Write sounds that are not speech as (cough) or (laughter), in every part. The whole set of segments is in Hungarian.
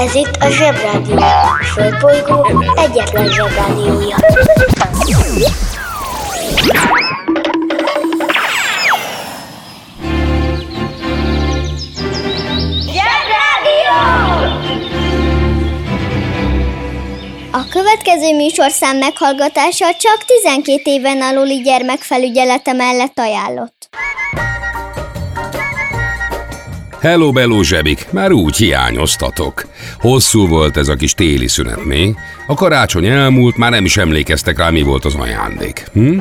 Ez itt a Zsebrádió. A Földbolygó egyetlen Zsebrádiója. Zsebrádió! A következő műsorszám meghallgatása csak 12 éven aluli gyermekfelügyelete mellett ajánlott. Hello, Bello zsebik, már úgy hiányoztatok. Hosszú volt ez a kis téli szünet, mi? A karácsony elmúlt, már nem is emlékeztek rá, mi volt az ajándék. Hm?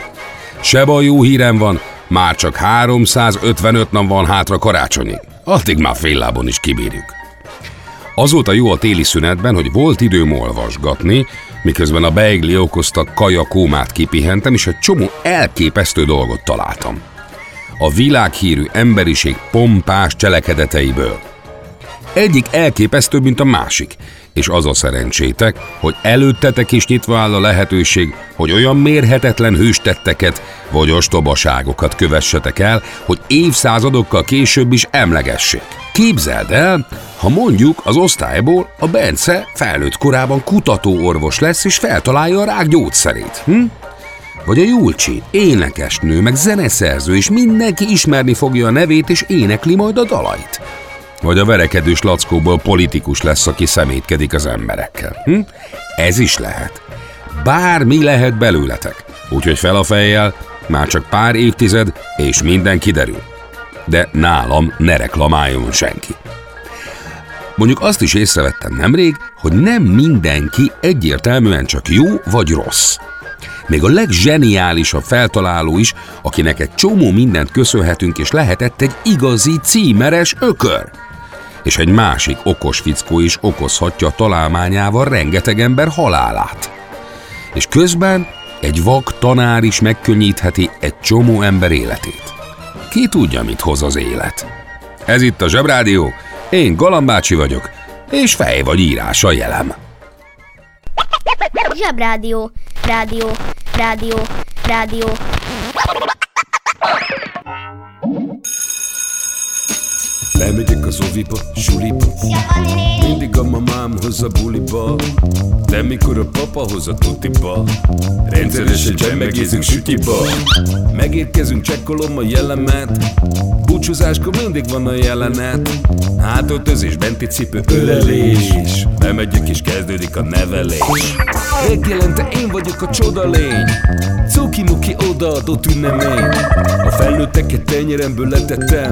Se baj, jó hírem van, már csak 355 nap van hátra karácsonyig. Addig már fél lábon is kibírjuk. Azóta jó a téli szünetben, hogy volt időm olvasgatni, miközben a beigli okozta kaja kómát kipihentem, és egy csomó elképesztő dolgot találtam. A világhírű emberiség pompás cselekedeteiből. Egyik elképesztőbb, mint a másik, és az a szerencsétek, hogy előttetek is nyitva áll a lehetőség, hogy olyan mérhetetlen hőstetteket vagy ostobaságokat kövessetek el, hogy évszázadokkal később is emlegessék. Képzeld el, ha mondjuk az osztályból a Bence felnőtt korában kutatóorvos lesz és feltalálja a rák gyógyszerét. Hm? Vagy a Julcsi, énekesnő, meg zeneszerző, és mindenki ismerni fogja a nevét, és énekli majd a dalait. Vagy a verekedős lackóból politikus lesz, aki szemétkedik az emberekkel. Hm? Ez is lehet. Bármi lehet belőletek. Úgyhogy fel a fejjel, már csak pár évtized, és minden kiderül. De nálam ne reklamáljon senki. Mondjuk azt is észrevettem nemrég, hogy nem mindenki egyértelműen csak jó vagy rossz. Még a legzseniálisabb feltaláló is, akinek egy csomó mindent köszönhetünk, és lehetett egy igazi címeres ökör. És egy másik okos fickó is okozhatja a találmányával rengeteg ember halálát. És közben egy vak tanár is megkönnyítheti egy csomó ember életét. Ki tudja, mit hoz az élet? Ez itt a Zsebrádió, én Galambácsi vagyok, és fej vagy írás a jelem. Zsebrádió, rádió, rádió, rádió. Lemegyek az oviba, suliba. Mindig a mamám hoz a buliba. De mikor a papa hoz a tutiba Rendszeresen csemmegézünk sütiba. Megérkezünk, csekkolom a jellemet. Búcsúzáskor mindig van a jelenet. Hátöltözés, benti cipő, ölelés. Bemegyek és kezdődik a nevelés. Reggelente én vagyok a csoda lény. Cuki-muki odaadott ünnemény. A felnőtteket tenyeremből letettem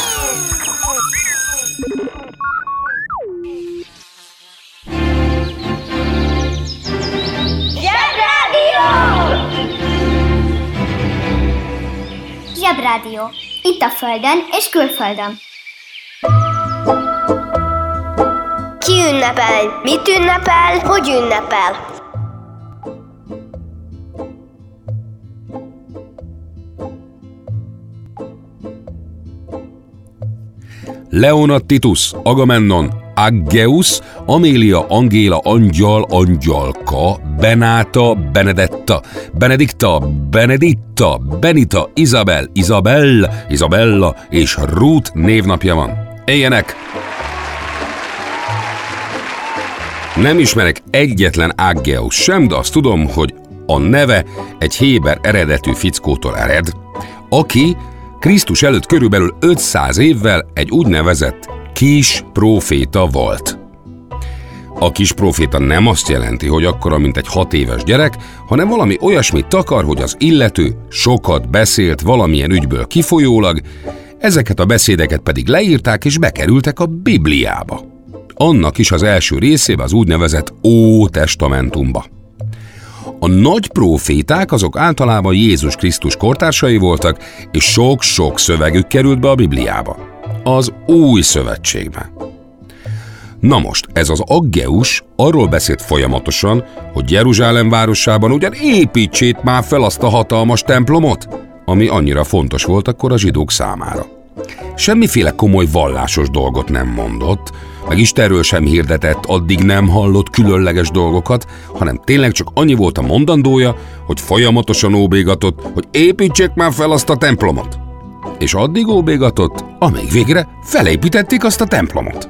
Zsebrádió. Itt a Földön és külföldön. Ki ünnepel? Mit ünnepel? Hogy ünnepel? Leonard Titus, Agamennon, Aggeus, Amélia, Angéla, Angyal, Angyalka, Benáta, Benedetta, Benedikta, Beneditta, Benita, Isabel, Isabel, Isabella és Ruth névnapja van. Éljenek! Nem ismerek egyetlen Aggeus sem, de azt tudom, hogy a neve egy héber eredetű fickótól ered, aki Krisztus előtt körülbelül 500 évvel egy úgynevezett kis próféta volt. A kis proféta nem azt jelenti, hogy akkora, mint egy hat éves gyerek, hanem valami olyasmit takar, hogy az illető sokat beszélt valamilyen ügyből kifolyólag, ezeket a beszédeket pedig leírták és bekerültek a Bibliába. Annak is az első részébe az úgynevezett Ó-testamentumba. A nagy proféták azok általában Jézus Krisztus kortársai voltak, és sok-sok szövegük került be a Bibliába. Az új szövetségbe. Na most, ez az Aggeus arról beszélt folyamatosan, hogy Jeruzsálem városában ugyan építsét már fel azt a hatalmas templomot, ami annyira fontos volt akkor a zsidók számára. Semmiféle komoly vallásos dolgot nem mondott, meg Istenről sem hirdetett, addig nem hallott különleges dolgokat, hanem tényleg csak annyi volt a mondandója, hogy folyamatosan óbégatott, hogy építsék már fel azt a templomot. És addig óbégatott, amíg végre felépítették azt a templomot.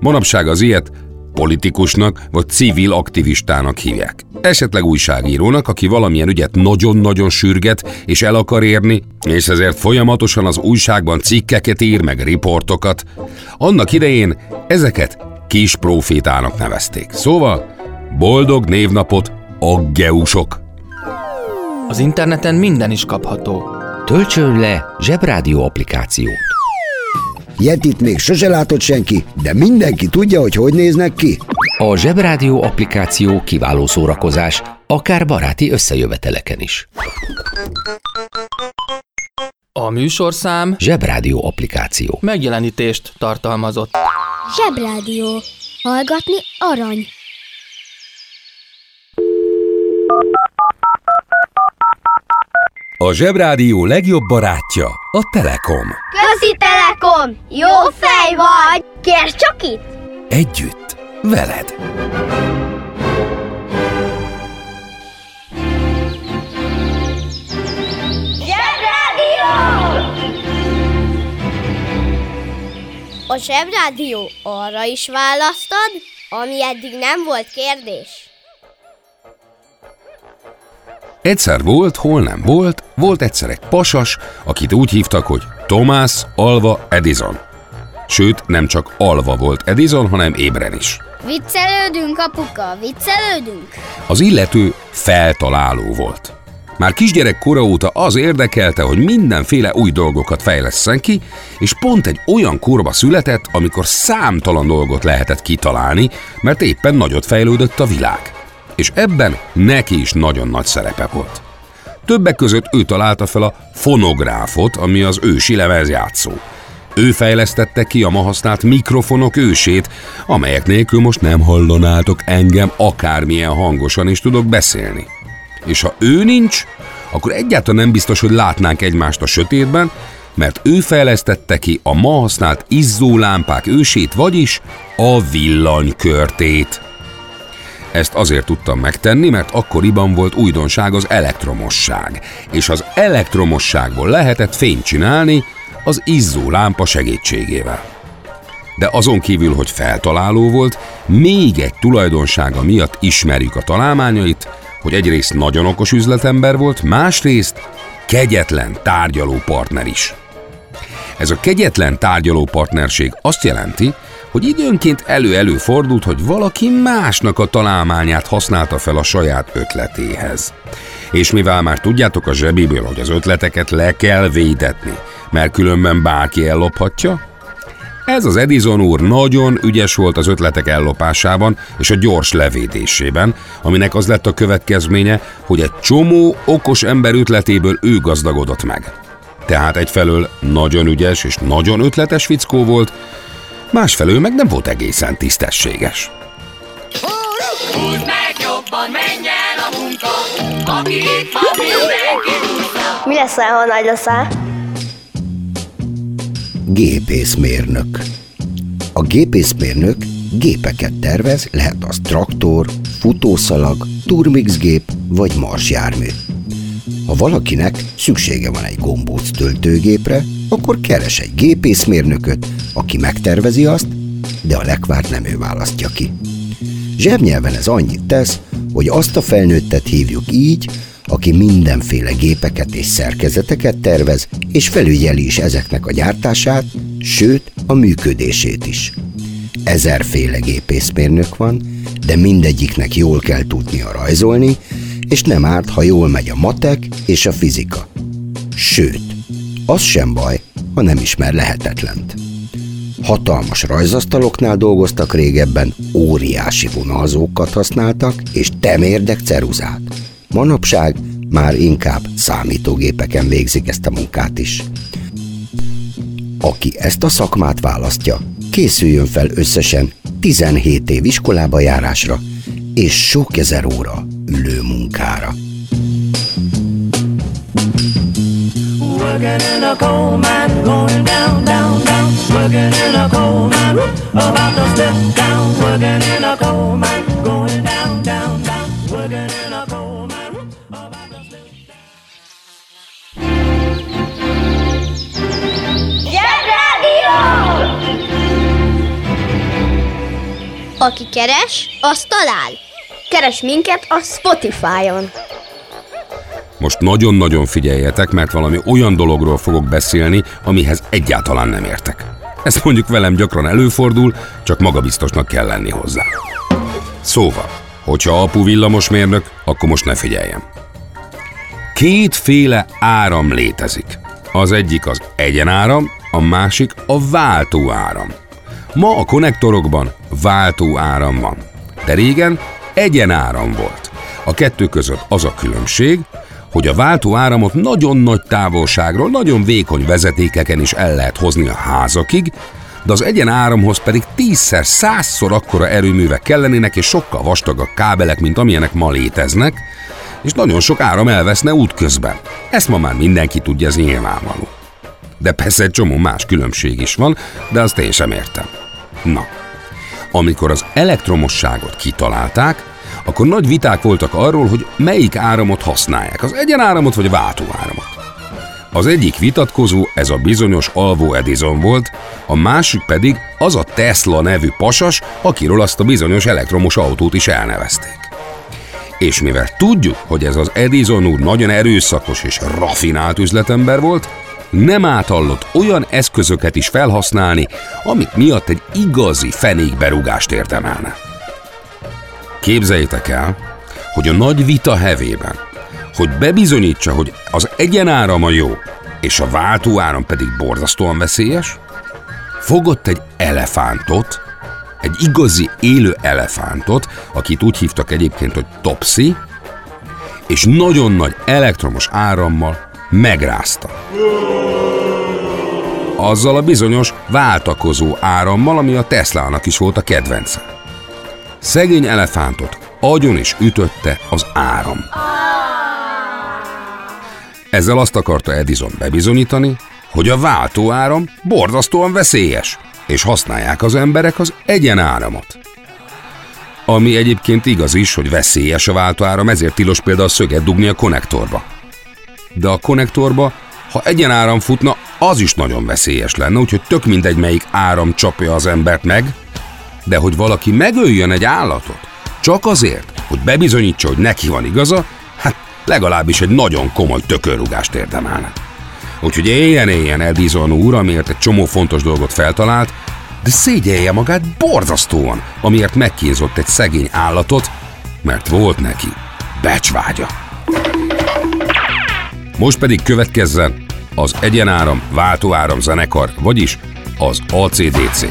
Manapság az ilyet politikusnak vagy civil aktivistának hívják. Esetleg újságírónak, aki valamilyen ügyet nagyon-nagyon sürget és el akar érni, és ezért folyamatosan az újságban cikkeket ír meg riportokat. Annak idején ezeket kis profétának nevezték. Szóval boldog névnapot aggeusok! Az interneten minden is kapható. Töltsön le Zsebrádió applikációt. Yetit még sose látott senki, de mindenki tudja, hogy hogy néznek ki. A Zsebrádió applikáció kiváló szórakozás, akár baráti összejöveteleken is. A műsorszám Zsebrádió applikáció. megjelenítést tartalmazott. Zsebrádió. Hallgatni arany. A Zsebrádió legjobb barátja a Telekom. Közi Telekom! Jó fej vagy! Kérd csak itt! Együtt, veled. A Zsebrádió arra is választad, ami eddig nem volt kérdés. Egyszer volt, hol nem volt, volt egyszer egy pasas, akit úgy hívtak, hogy Thomas Alva Edison. Sőt, nem csak alva volt Edison, hanem ébren is. Viccelődünk, apuka, viccelődünk. Az illető feltaláló volt. Már kisgyerek kora óta az érdekelte, hogy mindenféle új dolgokat fejleszten ki, és pont egy olyan korba született, amikor számtalan dolgot lehetett kitalálni, mert éppen nagyot fejlődött a világ. És ebben neki is nagyon nagy szerepe volt. Többek között ő találta fel a fonográfot, ami az ősi lemezjátszó. Ő fejlesztette ki a ma használt mikrofonok ősét, amelyek nélkül most nem hallanátok engem akármilyen hangosan is tudok beszélni. És ha ő nincs, akkor egyáltalán nem biztos, hogy látnánk egymást a sötétben, mert ő fejlesztette ki a ma használt izzólámpák ősét, vagyis a villanykörtét. Ezt azért tudtam megtenni, mert akkoriban volt újdonság az elektromosság, és az elektromosságból lehetett fényt csinálni az izzó lámpa segítségével. De azon kívül, hogy feltaláló volt, még egy tulajdonsága miatt ismerjük a találmányait, hogy egyrészt nagyon okos üzletember volt, másrészt kegyetlen tárgyaló partner is. Ez a kegyetlen tárgyaló partnerség azt jelenti, hogy időnként elő-elő fordult, hogy valaki másnak a találmányát használta fel a saját ötletéhez. És mivel már tudjátok a zsebiből, hogy az ötleteket le kell védetni, mert különben bárki ellophatja, ez az Edison úr nagyon ügyes volt az ötletek ellopásában és a gyors levédésében, aminek az lett a következménye, hogy egy csomó okos ember ötletéből ő gazdagodott meg. Tehát egyfelől nagyon ügyes és nagyon ötletes fickó volt, másfelől meg nem volt egészen tisztességes. Húzd meg jobban, menj el a munka, aki itt van, mindenki húzza. Mi leszel, ha nagy leszel? Gépészmérnök. A gépészmérnök gépeket tervez, lehet az traktor, futószalag, turmixgép vagy marsjármű. Ha valakinek szüksége van egy gombóc töltőgépre, akkor keres egy gépészmérnököt, aki megtervezi azt, de a lekvárt nem ő választja ki. Zsebnyelven ez annyit tesz, hogy azt a felnőttet hívjuk így, aki mindenféle gépeket és szerkezeteket tervez, és felügyeli is ezeknek a gyártását, sőt a működését is. ezerféle gépészmérnök van, de mindegyiknek jól kell tudnia rajzolni, és nem árt, ha jól megy a matek és a fizika. Sőt, az sem baj, ha nem ismer lehetetlent. Hatalmas rajzasztaloknál dolgoztak régebben, óriási vonalzókat használtak, és temérdek ceruzát. Manapság már inkább számítógépeken végzik ezt a munkát is. Aki ezt a szakmát választja, készüljön fel összesen 17 év iskolába járásra és sok ezer óra ülő munkára. Working in a coal mine, going down, down, down. Working in a coal mine, about to step down. Working in a coal mine, going down, down, down. Working in a coal mine, about to step Aki keres, az talál. Keres minket a Spotify-on. Most nagyon-nagyon figyeljetek, mert valami olyan dologról fogok beszélni, amihez egyáltalán nem értek. Ez mondjuk velem gyakran előfordul, csak magabiztosnak kell lenni hozzá. Szóval, hogyha apu villamosmérnök, akkor most ne figyeljem. Kétféle áram létezik. Az egyik az egyenáram, a másik a váltóáram. Ma a konnektorokban váltóáram van, de régen egyenáram volt. A kettő között az a különbség, hogy a váltóáramot nagyon nagy távolságról, nagyon vékony vezetékeken is el lehet hozni a házakig, de az egyen áramhoz pedig tízszer, százszor akkora erőművek kellenének, és sokkal vastagabb kábelek, mint amilyenek ma léteznek, és nagyon sok áram elveszne útközben. Ezt ma már mindenki tudja, ez nyilvánvaló. De persze egy csomó más különbség is van, de azt én sem értem. Na, amikor az elektromosságot kitalálták, akkor nagy viták voltak arról, hogy melyik áramot használják, az egyenáramot vagy váltóáramot. Az egyik vitatkozó ez a bizonyos Alvo Edison volt, a másik pedig az a Tesla nevű pasas, akiről azt a bizonyos elektromos autót is elnevezték. És mivel tudjuk, hogy ez az Edison úr nagyon erőszakos és rafinált üzletember volt, nem átallott olyan eszközöket is felhasználni, amik miatt egy igazi fenékberúgást érdemelne. Képzeljétek el, hogy a nagy vita hevében, hogy bebizonyítsa, hogy az egyenáram a jó, és a váltóáram pedig borzasztóan veszélyes, fogott egy elefántot, egy igazi élő elefántot, akit úgy hívtak egyébként, hogy Topsy, és nagyon nagy elektromos árammal megrázta. Azzal a bizonyos váltakozó árammal, ami a Teslának is volt a kedvence. Szegény elefántot agyon is ütötte az áram. Ezzel azt akarta Edison bebizonyítani, hogy a váltóáram borzasztóan veszélyes, és használják az emberek az egyenáramot. Ami egyébként igaz is, hogy veszélyes a váltóáram, ezért tilos például szöget dugni a konnektorba. De a konnektorba, ha egyenáram futna, az is nagyon veszélyes lenne, úgyhogy tök mindegy, melyik áram csapja az embert meg, de hogy valaki megöljön egy állatot, csak azért, hogy bebizonyítsa, hogy neki van igaza, hát legalábbis egy nagyon komoly tökörrugást érdemelne. Úgyhogy éljen éljen Edison úr, amiért egy csomó fontos dolgot feltalált, de szégyelje magát borzasztóan, amiért megkínzott egy szegény állatot, mert volt neki becsvágya. Most pedig következzen az egyenáram váltóáram zenekar, vagyis az ACDC.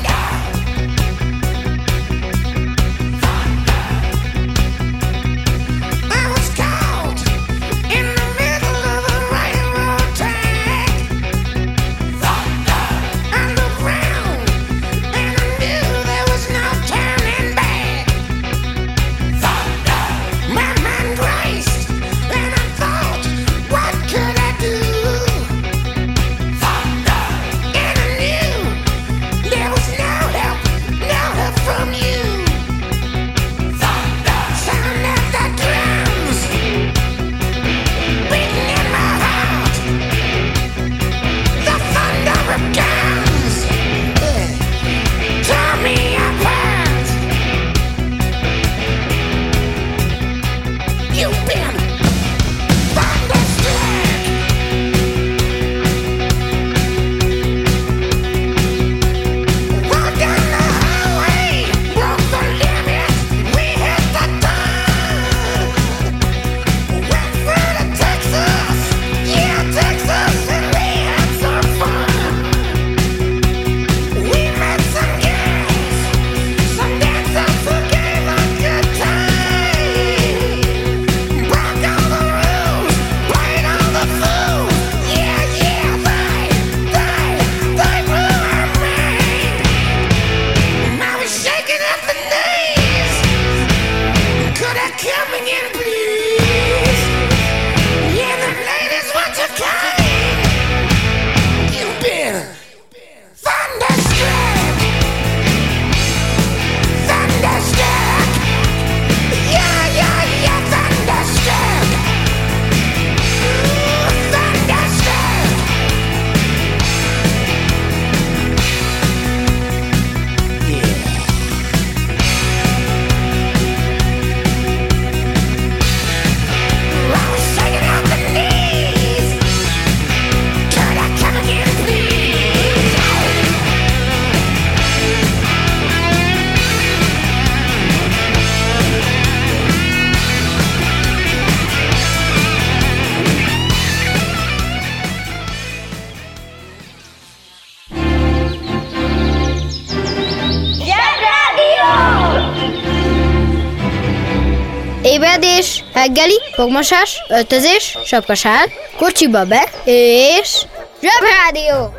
Fogmosás, öltözés, sapkasál, kocsiba be, és... Zsebrádió!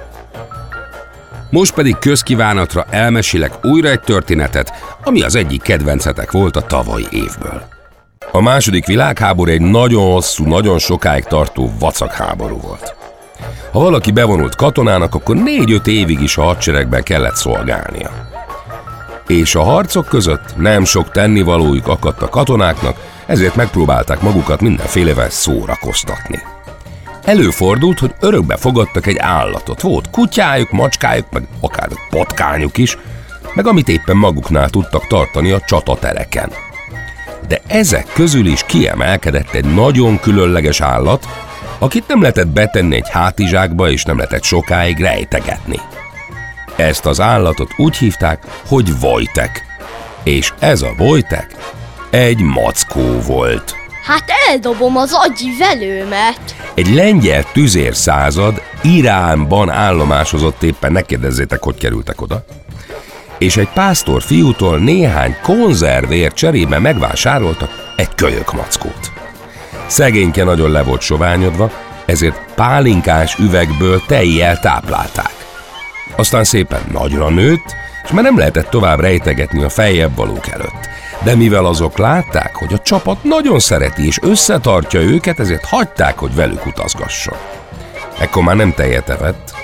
Most pedig közkívánatra elmesélek újra egy történetet, ami az egyik kedvencetek volt a tavalyi évből. A második világháború egy nagyon hosszú, nagyon sokáig tartó vacakháború volt. Ha valaki bevonult katonának, akkor négy-öt évig is a hadseregben kellett szolgálnia. És a harcok között nem sok tennivalójuk akadt a katonáknak, ezért megpróbálták magukat mindenfélevel szórakoztatni. Előfordult, hogy örökbe fogadtak egy állatot. Volt kutyájuk, macskájuk, meg akár egy patkányuk is, meg amit éppen maguknál tudtak tartani a csatatereken. De ezek közül is kiemelkedett egy nagyon különleges állat, akit nem lehetett betenni egy hátizsákba, és nem lehetett sokáig rejtegetni. Ezt az állatot úgy hívták, hogy Vojtek. És ez a Vojtek egy mackó volt. Hát eldobom az agyi velőmet. Egy lengyel tüzérszázad Iránban állomásozott éppen, ne kérdezzétek, hogy kerültek oda. És egy pásztor fiútól néhány konzervért cserébe megvásároltak egy kölyök mackót. Szegényke nagyon le volt soványodva, ezért pálinkás üvegből tejjel táplálták. Aztán szépen nagyra nőtt, és már nem lehetett tovább rejtegetni a feljebb valók előtt. De mivel azok látták, hogy a csapat nagyon szereti és összetartja őket, ezért hagyták, hogy velük utazgasson. Ekkor már nem tejet evett,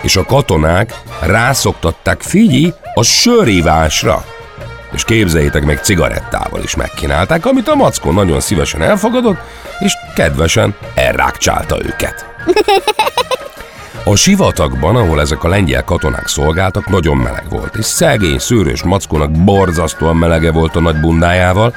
és a katonák rászoktatták Figyi a sörívásra. És képzeljétek meg, cigarettával is megkínálták, amit a mackó nagyon szívesen elfogadott, és kedvesen elrákcsálta őket. (laughs) A sivatagban, ahol ezek a lengyel katonák szolgáltak, nagyon meleg volt, és szegény, szőrös mackónak borzasztóan melege volt a nagy bundájával,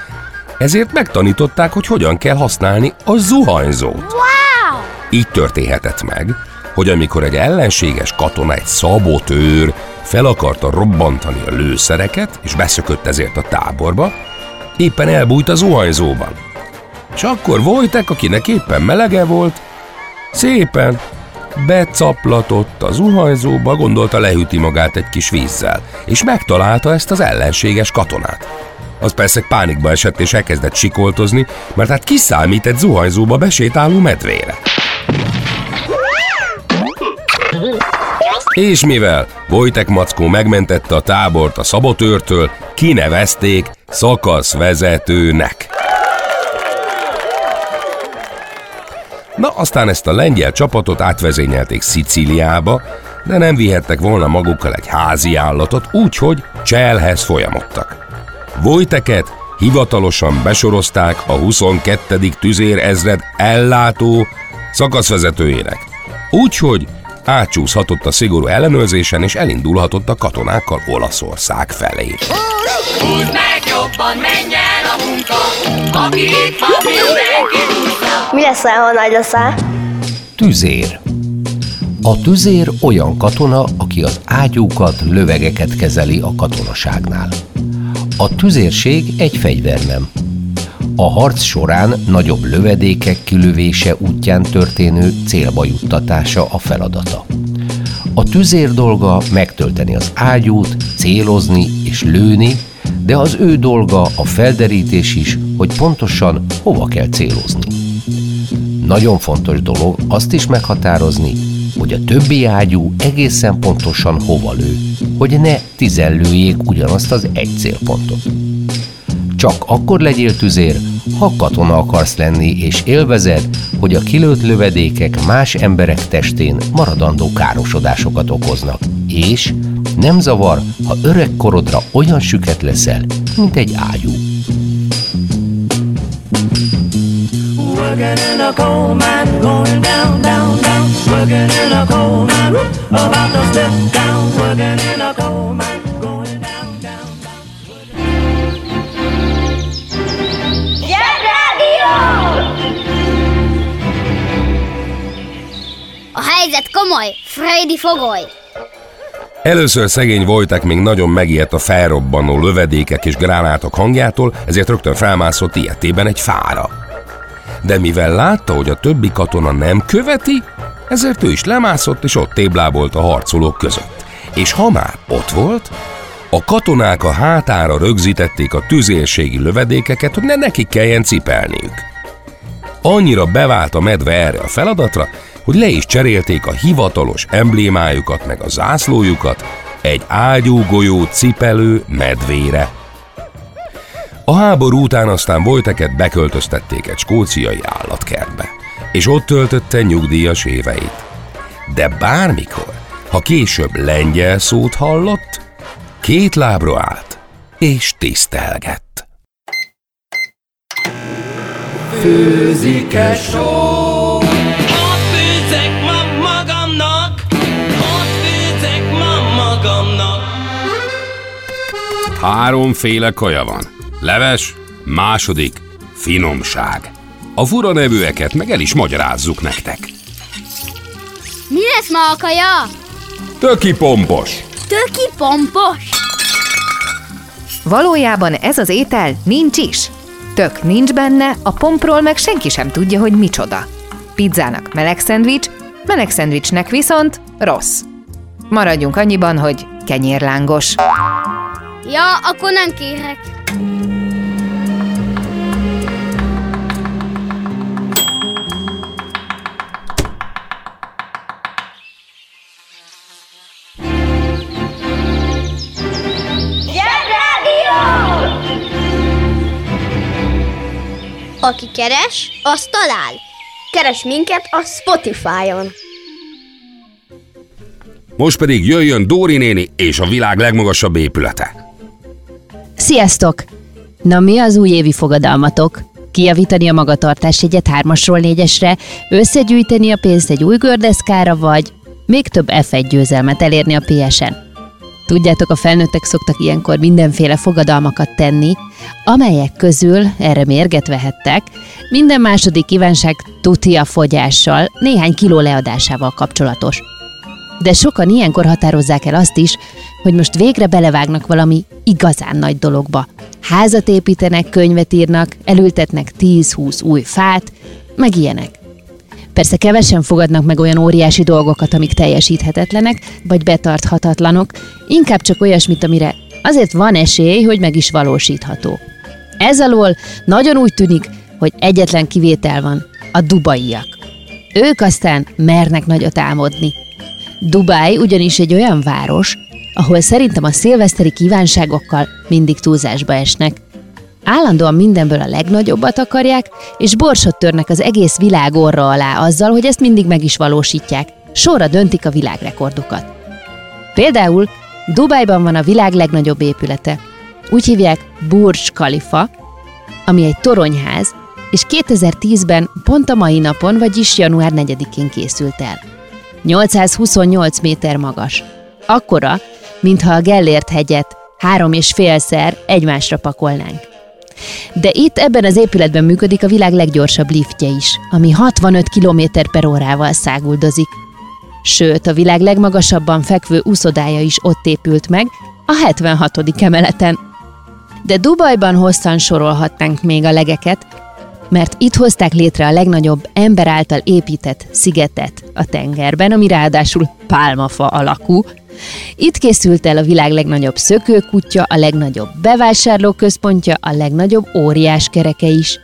ezért megtanították, hogy hogyan kell használni a zuhanyzót. Wow! Így történhetett meg, hogy amikor egy ellenséges katona, egy szabotőr fel akarta robbantani a lőszereket, és beszökött ezért a táborba, éppen elbújt a zuhanyzóban. És akkor Vojtek, akinek éppen melege volt, szépen becaplatott a zuhanyzóba, gondolta lehűti magát egy kis vízzel, és megtalálta ezt az ellenséges katonát. Az persze pánikba esett és elkezdett sikoltozni, mert hát kiszámít egy zuhanyzóba besétáló medvére. És mivel Vojtek Mackó megmentette a tábort a szabotőrtől, kinevezték szakaszvezetőnek. Na, aztán ezt a lengyel csapatot átvezényelték Szicíliába, de nem vihettek volna magukkal egy házi állatot, úgyhogy Cselhez folyamodtak. Vojteket hivatalosan besorozták a 22. tüzér ezred ellátó szakaszvezetőjének. Úgyhogy átcsúszhatott a szigorú ellenőrzésen, és elindulhatott a katonákkal Olaszország felé. Húzd meg jobban, menj el a munka, aki itt van, mindenki dúzza. Mi leszel, ha nagy leszel? Tüzér. A tüzér olyan katona, aki az ágyúkat, lövegeket kezeli a katonaságnál. A tüzérség egy fegyvernem. A harc során nagyobb lövedékek kilövése útján történő célba juttatása a feladata. A tüzér dolga megtölteni az ágyút, célozni és lőni, de az ő dolga a felderítés is, hogy pontosan hova kell célozni. Nagyon fontos dolog azt is meghatározni, hogy a többi ágyú egészen pontosan hova lő, hogy ne tizenlőjék ugyanazt az egy célpontot. Csak akkor legyél tüzér, ha katona akarsz lenni, és élvezed, hogy a kilőtt lövedékek más emberek testén maradandó károsodásokat okoznak. És nem zavar, ha öreg korodra olyan süket leszel, mint egy ágyú. Working in a coal mine, going down, down, down. Working in a coal mine, about to step down. Working in a coal mine, komoly, Freddy fogoly. Először szegény Vojtek még nagyon megijedt a felrobbanó lövedékek és gránátok hangjától, ezért rögtön felmászott ilyetében egy fára. De mivel látta, hogy a többi katona nem követi, ezért ő is lemászott és ott téblábolt a harcolók között. És ha már ott volt, a katonák a hátára rögzítették a tüzérségi lövedékeket, hogy ne nekik kelljen cipelniük. Annyira bevált a medve erre a feladatra, hogy le is cserélték a hivatalos emblémájukat meg a zászlójukat egy ágyúgolyó cipelő medvére. A háború után aztán Vojteket beköltöztették egy skóciai állatkertbe, és ott töltötte nyugdíjas éveit. De bármikor, ha később lengyel szót hallott, két lábra állt, és tisztelgett. Főzike só. Háromféle kaja van. Leves, második, finomság. A fura nevűeket meg el is magyarázzuk nektek. Mi lesz ma a kaja? Töki pompos! Töki pompos? Valójában ez az étel nincs is. Tök nincs benne, a pompról meg senki sem tudja, hogy micsoda. Pizzának meleg szendvics, meleg szendvicsnek viszont rossz. Maradjunk annyiban, hogy kenyérlángos. Ja, akkor nem kérek. Aki keres, az talál. Keres minket a Spotify-on. Most pedig jöjjön Dóri néni és a világ legmagasabb épülete. Sziasztok! Na mi az újévi fogadalmatok? Kijavítani a magatartás egyet hármasról négyesre, összegyűjteni a pénzt egy új gördeszkára, vagy még több F1 győzelmet elérni a PS-en. Tudjátok, a felnőttek szoktak ilyenkor mindenféle fogadalmakat tenni, amelyek közül, erre mérget vehettek, minden második kívánság tuti a fogyással, néhány kiló leadásával kapcsolatos. De sokan ilyenkor határozzák el azt is, hogy most végre belevágnak valami igazán nagy dologba. Házat építenek, könyvet írnak, elültetnek 10-20 új fát, meg ilyenek. Persze kevesen fogadnak meg olyan óriási dolgokat, amik teljesíthetetlenek, vagy betarthatatlanok, inkább csak olyasmit, amire azért van esély, hogy meg is valósítható. Ez alól nagyon úgy tűnik, hogy egyetlen kivétel van, a dubaiak. Ők aztán mernek nagyot álmodni. Dubáj ugyanis egy olyan város, ahol szerintem a szilveszteri kívánságokkal mindig túlzásba esnek. Állandóan mindenből a legnagyobbat akarják, és borsot törnek az egész világ orra alá azzal, hogy ezt mindig meg is valósítják. Sorra döntik a világrekordokat. Például Dubájban van a világ legnagyobb épülete. Úgy hívják Burj Khalifa, ami egy toronyház, és 2010-ben pont a mai napon, vagyis január 4-én készült el. 828 méter magas. Akkora, mintha a Gellért hegyet három és félszer egymásra pakolnánk. De itt ebben az épületben működik a világ leggyorsabb liftje is, ami 65 km per órával száguldozik. Sőt, a világ legmagasabban fekvő úszodája is ott épült meg, a 76. emeleten. De Dubajban hosszan sorolhatnánk még a legeket, mert itt hozták létre a legnagyobb ember által épített szigetet a tengerben, ami ráadásul pálmafa alakú. Itt készült el a világ legnagyobb szökőkutya, a legnagyobb bevásárlóközpontja, a legnagyobb óriás kereke is.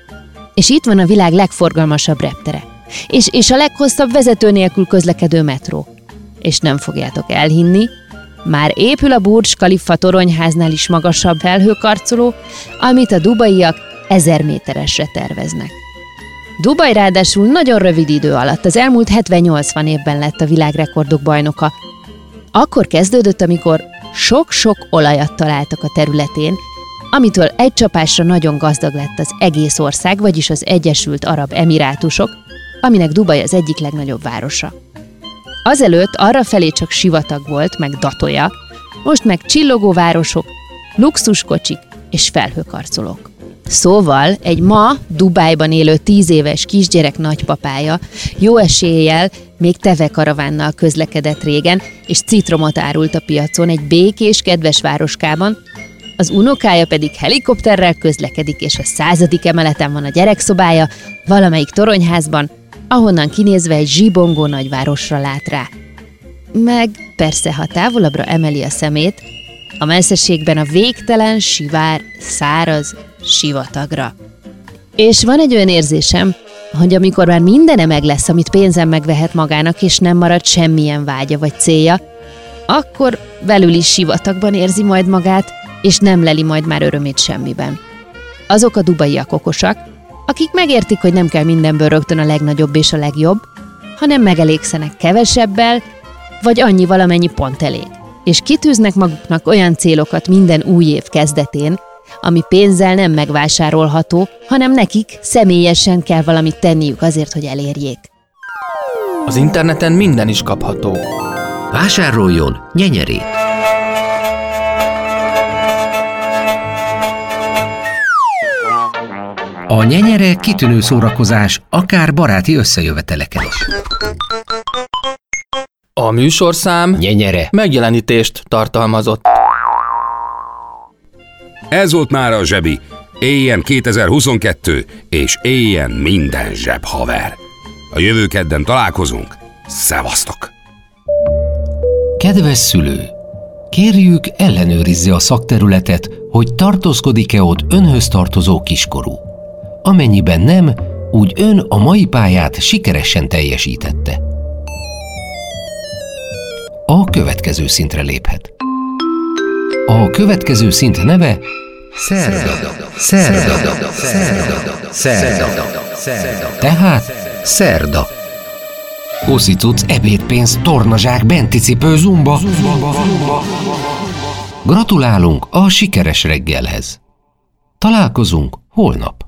És itt van a világ legforgalmasabb reptere. És, és a leghosszabb vezető nélkül közlekedő metró. És nem fogjátok elhinni, Már épül a Burj Khalifa toronyháznál is magasabb felhőkarcoló, amit a dubaiak ezer méteresre terveznek. Dubaj ráadásul nagyon rövid idő alatt, az elmúlt 70-80 évben lett a világrekordok bajnoka. Akkor kezdődött, amikor sok-sok olajat találtak a területén, amitől egy csapásra nagyon gazdag lett az egész ország, vagyis az Egyesült Arab Emirátusok, aminek Dubaj az egyik legnagyobb városa. Azelőtt arra felé csak sivatag volt, meg datoja, most meg csillogó városok, luxuskocsik és felhőkarcolók. Szóval egy ma Dubájban élő tíz éves kisgyerek nagypapája jó eséllyel még tevekaravánnal közlekedett régen, és citromot árult a piacon egy békés, kedves városkában, az unokája pedig helikopterrel közlekedik, és a századik emeleten van a gyerekszobája, valamelyik toronyházban, ahonnan kinézve egy zsibongó nagyvárosra lát rá. Meg persze, ha távolabbra emeli a szemét, a messzeségben a végtelen, sivár, száraz sivatagra. És van egy olyan érzésem, hogy amikor már mindene meg lesz, amit pénzem megvehet magának, és nem marad semmilyen vágya vagy célja, akkor belül is sivatagban érzi majd magát, és nem leli majd már örömét semmiben. Azok a dubaiak okosak, akik megértik, hogy nem kell mindenből rögtön a legnagyobb és a legjobb, hanem megelégszenek kevesebbel, vagy annyi valamennyi pont elég. És kitűznek maguknak olyan célokat minden új év kezdetén, ami pénzzel nem megvásárolható, hanem nekik személyesen kell valamit tenniük azért, hogy elérjék. Az interneten minden is kapható. Vásároljon nyenyerét! A nyenyere kitűnő szórakozás, akár baráti összejöveteleken is. A műsorszám Nyenyere. megjelenítést tartalmazott. Ez volt már a zsebi. Éljen 2022, és éljen minden zseb haver. A jövő kedden találkozunk. Szevasztok! Kedves szülő! Kérjük, ellenőrizze a szakterületet, hogy tartózkodik-e ott önhöz tartozó kiskorú. Amennyiben nem, úgy ön a mai pályát sikeresen teljesítette. A következő szintre léphet. A következő szint neve Szerda. Szerda. Szerda. Szerda. Tehát Szerda. Uszicuc, ebédpénz, tornazsák, benticipő, zumba. Gratulálunk a sikeres reggelhez. Találkozunk holnap.